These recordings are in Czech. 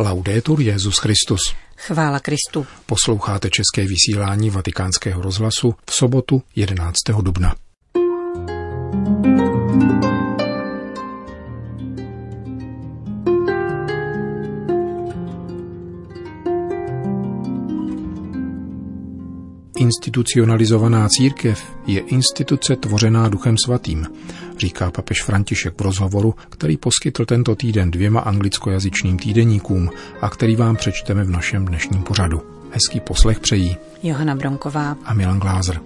Laudetur Jezus Christus. Chvála Kristu. Posloucháte české vysílání Vatikánského rozhlasu v sobotu 11. dubna. Institucionalizovaná církev je instituce tvořená Duchem Svatým, říká papež František v rozhovoru, který poskytl tento týden dvěma anglickojazyčným týdeníkům a který vám přečteme v našem dnešním pořadu. Hezký poslech přejí Johana Bronková a Milan Glázer.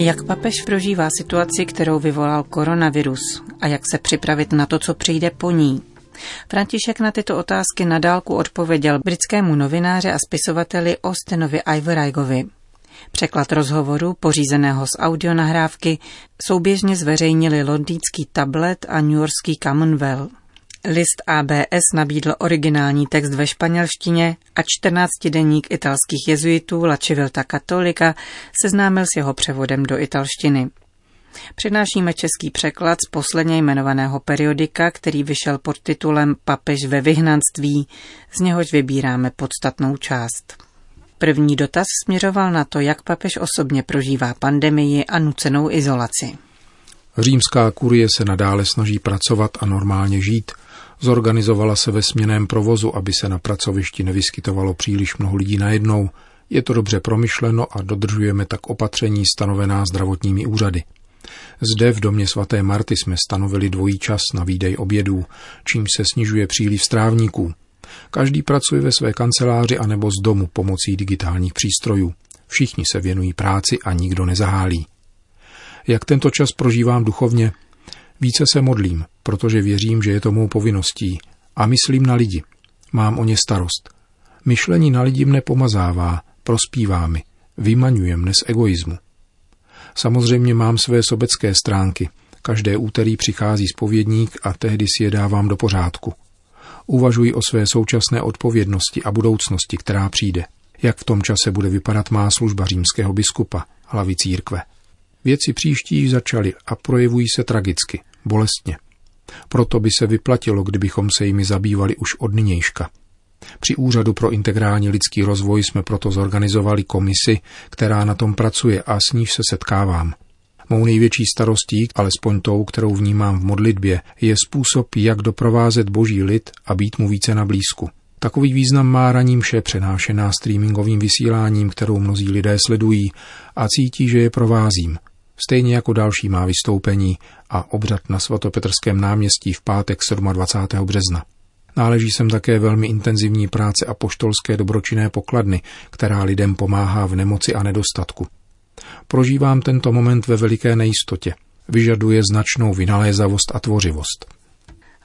Jak papež prožívá situaci, kterou vyvolal koronavirus a jak se připravit na to, co přijde po ní? František na tyto otázky nadálku odpověděl britskému novináři a spisovateli Austinovi Ivorajgovi. Překlad rozhovoru, pořízeného z audionahrávky, souběžně zveřejnili londýnský tablet a newyorský Commonwealth. List ABS nabídl originální text ve španělštině a 14-denník italských jezuitů La Civilta Katolika seznámil s jeho převodem do italštiny. Přinášíme český překlad z posledně jmenovaného periodika, který vyšel pod titulem Papež ve vyhnanství, z něhož vybíráme podstatnou část. První dotaz směřoval na to, jak papež osobně prožívá pandemii a nucenou izolaci. Římská kurie se nadále snaží pracovat a normálně žít – Zorganizovala se ve směném provozu, aby se na pracovišti nevyskytovalo příliš mnoho lidí najednou. Je to dobře promyšleno a dodržujeme tak opatření stanovená zdravotními úřady. Zde v domě svaté Marty jsme stanovili dvojí čas na výdej obědů, čím se snižuje příliv strávníků. Každý pracuje ve své kanceláři anebo z domu pomocí digitálních přístrojů. Všichni se věnují práci a nikdo nezahálí. Jak tento čas prožívám duchovně? Více se modlím, protože věřím, že je to mou povinností a myslím na lidi. Mám o ně starost. Myšlení na lidi mne pomazává, prospívá mi, vymaňuje mne z egoismu. Samozřejmě mám své sobecké stránky. Každé úterý přichází spovědník a tehdy si je dávám do pořádku. Uvažuji o své současné odpovědnosti a budoucnosti, která přijde. Jak v tom čase bude vypadat má služba římského biskupa, hlavy církve. Věci příští začaly a projevují se tragicky, bolestně. Proto by se vyplatilo, kdybychom se jimi zabývali už od nynějška. Při Úřadu pro integrální lidský rozvoj jsme proto zorganizovali komisi, která na tom pracuje a s níž se setkávám. Mou největší starostí, alespoň tou, kterou vnímám v modlitbě, je způsob, jak doprovázet boží lid a být mu více na blízku. Takový význam má raní mše přenášená streamingovým vysíláním, kterou mnozí lidé sledují a cítí, že je provázím – stejně jako další má vystoupení a obřad na svatopetrském náměstí v pátek 27. března. Náleží sem také velmi intenzivní práce a poštolské dobročinné pokladny, která lidem pomáhá v nemoci a nedostatku. Prožívám tento moment ve veliké nejistotě. Vyžaduje značnou vynalézavost a tvořivost.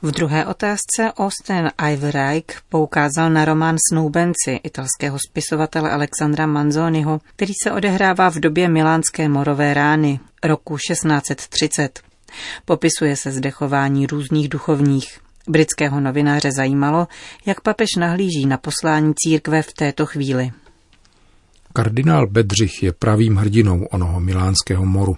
V druhé otázce Austin Iverreich poukázal na román Snoubenci italského spisovatele Alexandra Manzoniho, který se odehrává v době milánské morové rány roku 1630. Popisuje se zdechování různých duchovních. Britského novináře zajímalo, jak papež nahlíží na poslání církve v této chvíli. Kardinál Bedřich je pravým hrdinou onoho milánského moru.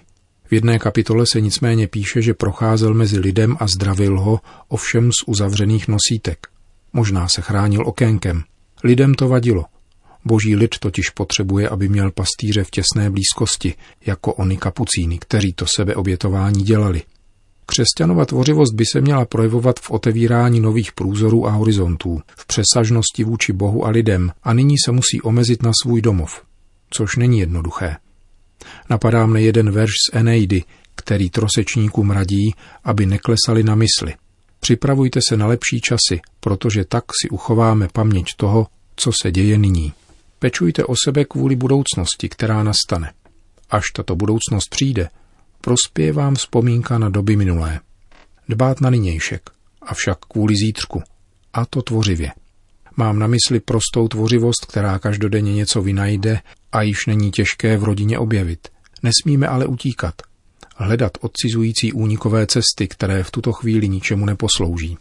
V jedné kapitole se nicméně píše, že procházel mezi lidem a zdravil ho, ovšem z uzavřených nosítek. Možná se chránil okénkem. Lidem to vadilo. Boží lid totiž potřebuje, aby měl pastýře v těsné blízkosti, jako oni kapucíny, kteří to sebeobětování dělali. Křesťanova tvořivost by se měla projevovat v otevírání nových průzorů a horizontů, v přesažnosti vůči Bohu a lidem a nyní se musí omezit na svůj domov, což není jednoduché. Napadá mne jeden verš z Eneidy, který trosečníkům radí, aby neklesali na mysli. Připravujte se na lepší časy, protože tak si uchováme paměť toho, co se děje nyní. Pečujte o sebe kvůli budoucnosti, která nastane. Až tato budoucnost přijde, prospěje vám vzpomínka na doby minulé. Dbát na nynějšek, avšak kvůli zítřku. A to tvořivě. Mám na mysli prostou tvořivost, která každodenně něco vynajde a již není těžké v rodině objevit. Nesmíme ale utíkat. Hledat odcizující únikové cesty, které v tuto chvíli ničemu neposlouží.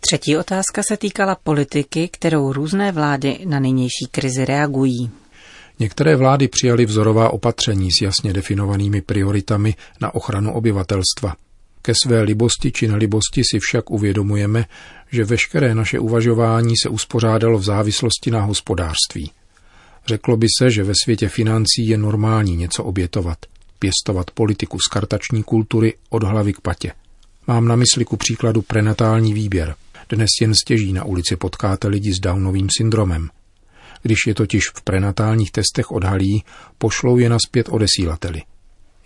Třetí otázka se týkala politiky, kterou různé vlády na nynější krizi reagují. Některé vlády přijaly vzorová opatření s jasně definovanými prioritami na ochranu obyvatelstva. Ke své libosti či nelibosti si však uvědomujeme, že veškeré naše uvažování se uspořádalo v závislosti na hospodářství. Řeklo by se, že ve světě financí je normální něco obětovat, pěstovat politiku z kartační kultury od hlavy k patě. Mám na mysli ku příkladu prenatální výběr. Dnes jen stěží na ulici potkáte lidi s Downovým syndromem. Když je totiž v prenatálních testech odhalí, pošlou je naspět odesílateli.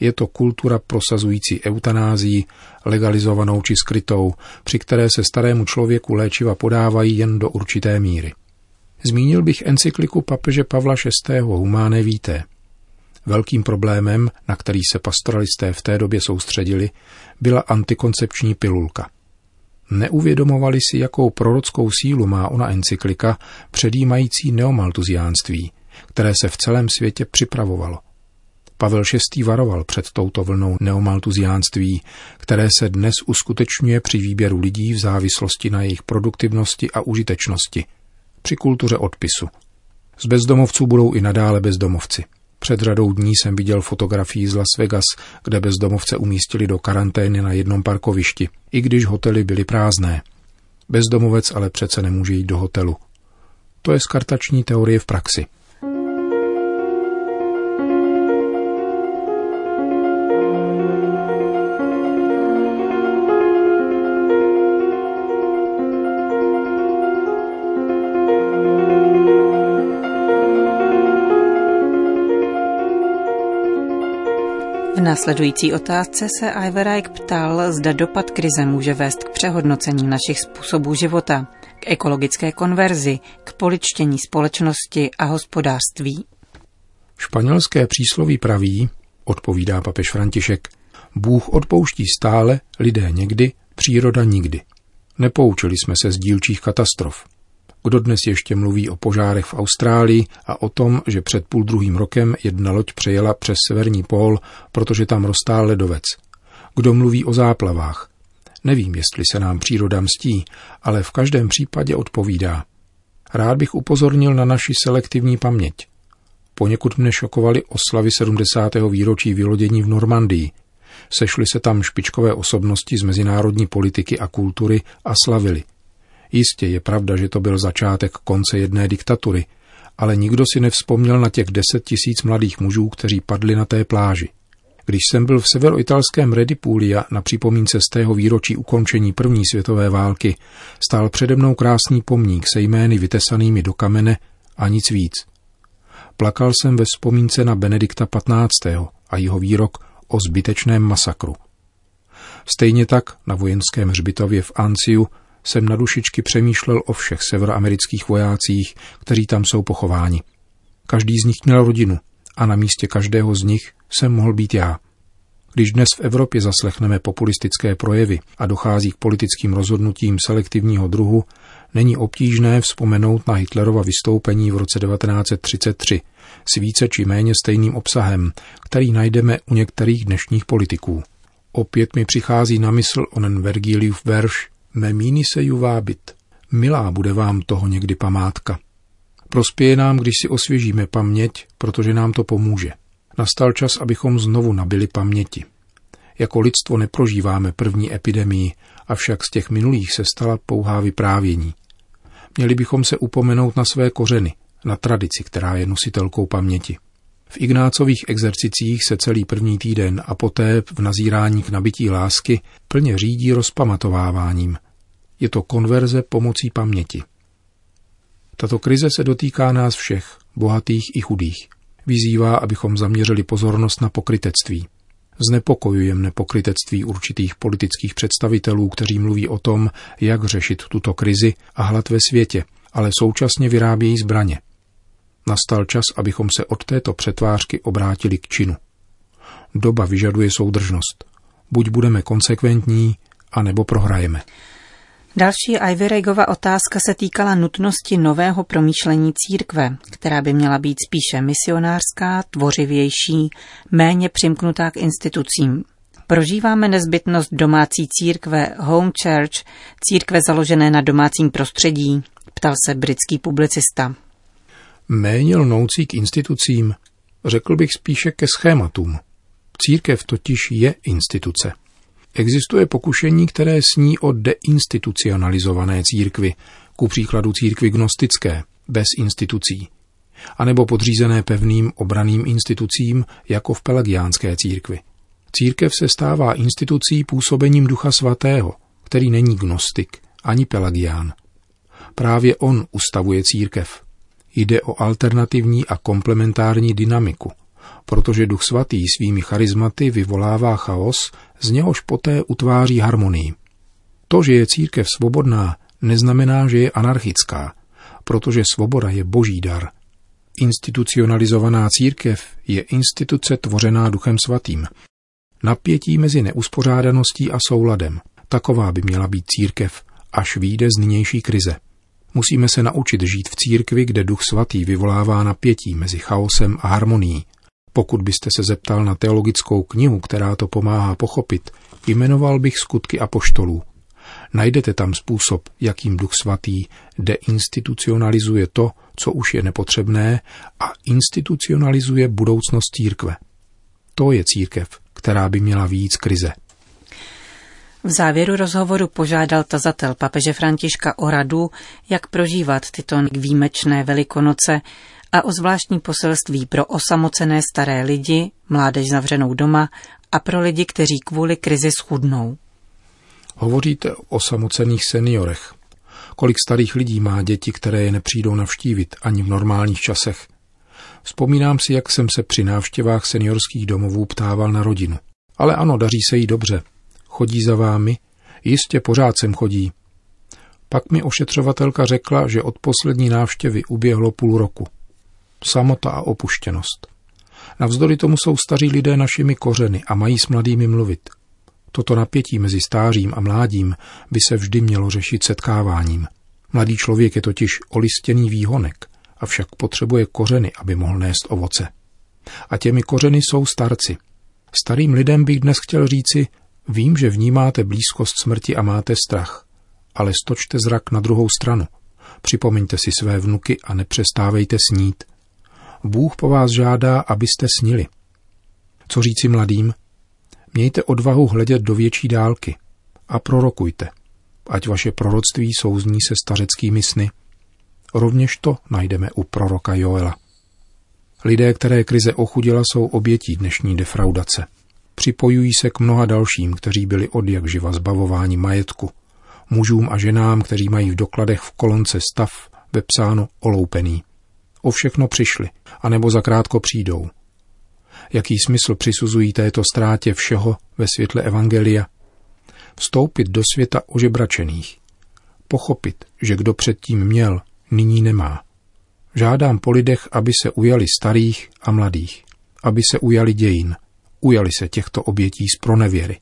Je to kultura prosazující eutanázii, legalizovanou či skrytou, při které se starému člověku léčiva podávají jen do určité míry. Zmínil bych encykliku papeže Pavla VI. Humáné víté. Velkým problémem, na který se pastoralisté v té době soustředili, byla antikoncepční pilulka. Neuvědomovali si, jakou prorockou sílu má ona encyklika předjímající neomaltuziánství, které se v celém světě připravovalo. Pavel VI. varoval před touto vlnou neomaltuziánství, které se dnes uskutečňuje při výběru lidí v závislosti na jejich produktivnosti a užitečnosti, při kultuře odpisu. Z bezdomovců budou i nadále bezdomovci. Před řadou dní jsem viděl fotografii z Las Vegas, kde bezdomovce umístili do karantény na jednom parkovišti, i když hotely byly prázdné. Bezdomovec ale přece nemůže jít do hotelu. To je skartační teorie v praxi. Následující otázce se Iverajk ptal, zda dopad krize může vést k přehodnocení našich způsobů života, k ekologické konverzi, k poličtění společnosti a hospodářství. Španělské přísloví praví, odpovídá papež František, Bůh odpouští stále, lidé někdy, příroda nikdy. Nepoučili jsme se z dílčích katastrof. Kdo dnes ještě mluví o požárech v Austrálii a o tom, že před půl druhým rokem jedna loď přejela přes severní pól, protože tam roztál ledovec? Kdo mluví o záplavách? Nevím, jestli se nám příroda mstí, ale v každém případě odpovídá. Rád bych upozornil na naši selektivní paměť. Poněkud mne šokovaly oslavy 70. výročí vylodění v Normandii. Sešly se tam špičkové osobnosti z mezinárodní politiky a kultury a slavili. Jistě je pravda, že to byl začátek konce jedné diktatury, ale nikdo si nevzpomněl na těch deset tisíc mladých mužů, kteří padli na té pláži. Když jsem byl v severoitalském Redipulia na připomínce z tého výročí ukončení první světové války, stál přede mnou krásný pomník se jmény vytesanými do kamene a nic víc. Plakal jsem ve vzpomínce na Benedikta XV. a jeho výrok o zbytečném masakru. Stejně tak na vojenském hřbitově v Anciu jsem na dušičky přemýšlel o všech severoamerických vojácích, kteří tam jsou pochováni. Každý z nich měl rodinu a na místě každého z nich jsem mohl být já. Když dnes v Evropě zaslechneme populistické projevy a dochází k politickým rozhodnutím selektivního druhu, není obtížné vzpomenout na Hitlerova vystoupení v roce 1933 s více či méně stejným obsahem, který najdeme u některých dnešních politiků. Opět mi přichází na mysl onen Vergiliův verš Memíny se ju vábit. Milá bude vám toho někdy památka. Prospěje nám, když si osvěžíme paměť, protože nám to pomůže. Nastal čas, abychom znovu nabili paměti. Jako lidstvo neprožíváme první epidemii, avšak z těch minulých se stala pouhá vyprávění. Měli bychom se upomenout na své kořeny, na tradici, která je nositelkou paměti. V Ignácových exercicích se celý první týden a poté v nazírání k nabití lásky plně řídí rozpamatováváním. Je to konverze pomocí paměti. Tato krize se dotýká nás všech, bohatých i chudých. Vyzývá, abychom zaměřili pozornost na pokrytectví. Znepokojuje mne pokrytectví určitých politických představitelů, kteří mluví o tom, jak řešit tuto krizi a hlad ve světě, ale současně vyrábějí zbraně – Nastal čas, abychom se od této přetvářky obrátili k činu. Doba vyžaduje soudržnost. Buď budeme konsekventní, anebo prohrajeme. Další Ivyregova otázka se týkala nutnosti nového promýšlení církve, která by měla být spíše misionářská, tvořivější, méně přimknutá k institucím. Prožíváme nezbytnost domácí církve Home Church, církve založené na domácím prostředí, ptal se britský publicista. Méně lnoucí k institucím, řekl bych spíše ke schématům. Církev totiž je instituce. Existuje pokušení, které sní o deinstitucionalizované církvi, ku příkladu církvi gnostické, bez institucí, anebo podřízené pevným obraným institucím, jako v pelagiánské církvi. Církev se stává institucí působením Ducha Svatého, který není gnostik ani pelagián. Právě on ustavuje církev. Jde o alternativní a komplementární dynamiku, protože Duch Svatý svými charizmaty vyvolává chaos, z něhož poté utváří harmonii. To, že je církev svobodná, neznamená, že je anarchická, protože svoboda je boží dar. Institucionalizovaná církev je instituce tvořená Duchem Svatým. Napětí mezi neuspořádaností a souladem. Taková by měla být církev, až výjde z nynější krize. Musíme se naučit žít v církvi, kde Duch Svatý vyvolává napětí mezi chaosem a harmonií. Pokud byste se zeptal na teologickou knihu, která to pomáhá pochopit, jmenoval bych skutky apoštolů. Najdete tam způsob, jakým Duch Svatý deinstitucionalizuje to, co už je nepotřebné a institucionalizuje budoucnost církve. To je církev, která by měla víc krize. V závěru rozhovoru požádal tazatel papeže Františka o radu, jak prožívat tyto výjimečné velikonoce a o zvláštní poselství pro osamocené staré lidi, mládež zavřenou doma a pro lidi, kteří kvůli krizi schudnou. Hovoříte o samocených seniorech. Kolik starých lidí má děti, které je nepřijdou navštívit ani v normálních časech. Vzpomínám si, jak jsem se při návštěvách seniorských domovů ptával na rodinu. Ale ano, daří se jí dobře. Chodí za vámi? Jistě pořád sem chodí. Pak mi ošetřovatelka řekla, že od poslední návštěvy uběhlo půl roku. Samota a opuštěnost. Navzdory tomu jsou staří lidé našimi kořeny a mají s mladými mluvit. Toto napětí mezi stářím a mládím by se vždy mělo řešit setkáváním. Mladý člověk je totiž olistěný výhonek, avšak potřebuje kořeny, aby mohl nést ovoce. A těmi kořeny jsou starci. Starým lidem bych dnes chtěl říci, vím, že vnímáte blízkost smrti a máte strach, ale stočte zrak na druhou stranu. Připomeňte si své vnuky a nepřestávejte snít. Bůh po vás žádá, abyste snili. Co říci mladým? Mějte odvahu hledět do větší dálky a prorokujte, ať vaše proroctví souzní se stařeckými sny. Rovněž to najdeme u proroka Joela. Lidé, které krize ochudila, jsou obětí dnešní defraudace. Připojují se k mnoha dalším, kteří byli od jak živa zbavováni majetku. Mužům a ženám, kteří mají v dokladech v kolonce stav vepsáno oloupený. O všechno přišli, anebo zakrátko přijdou – jaký smysl přisuzují této ztrátě všeho ve světle Evangelia. Vstoupit do světa ožebračených. Pochopit, že kdo předtím měl, nyní nemá. Žádám po lidech, aby se ujali starých a mladých, aby se ujali dějin, ujali se těchto obětí z pronevěry.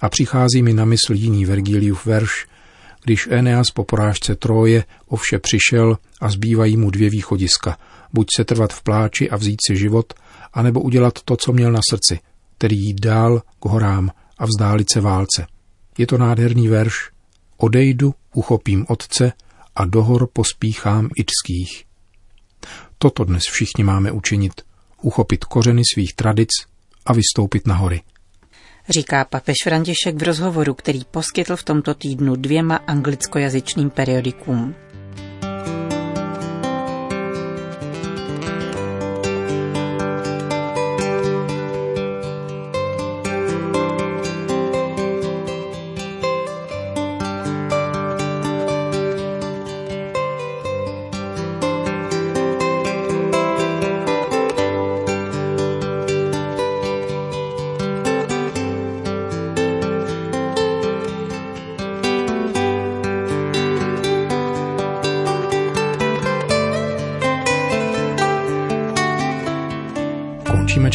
A přichází mi na mysl jiný Vergiliův verš, když Eneas po porážce Troje ovše přišel a zbývají mu dvě východiska, buď se trvat v pláči a vzít si život, anebo udělat to, co měl na srdci, tedy jít dál k horám a vzdálit se válce. Je to nádherný verš. Odejdu, uchopím otce a do hor pospíchám ičských. Toto dnes všichni máme učinit. Uchopit kořeny svých tradic a vystoupit na hory. Říká papež František v rozhovoru, který poskytl v tomto týdnu dvěma anglickojazyčným periodikům.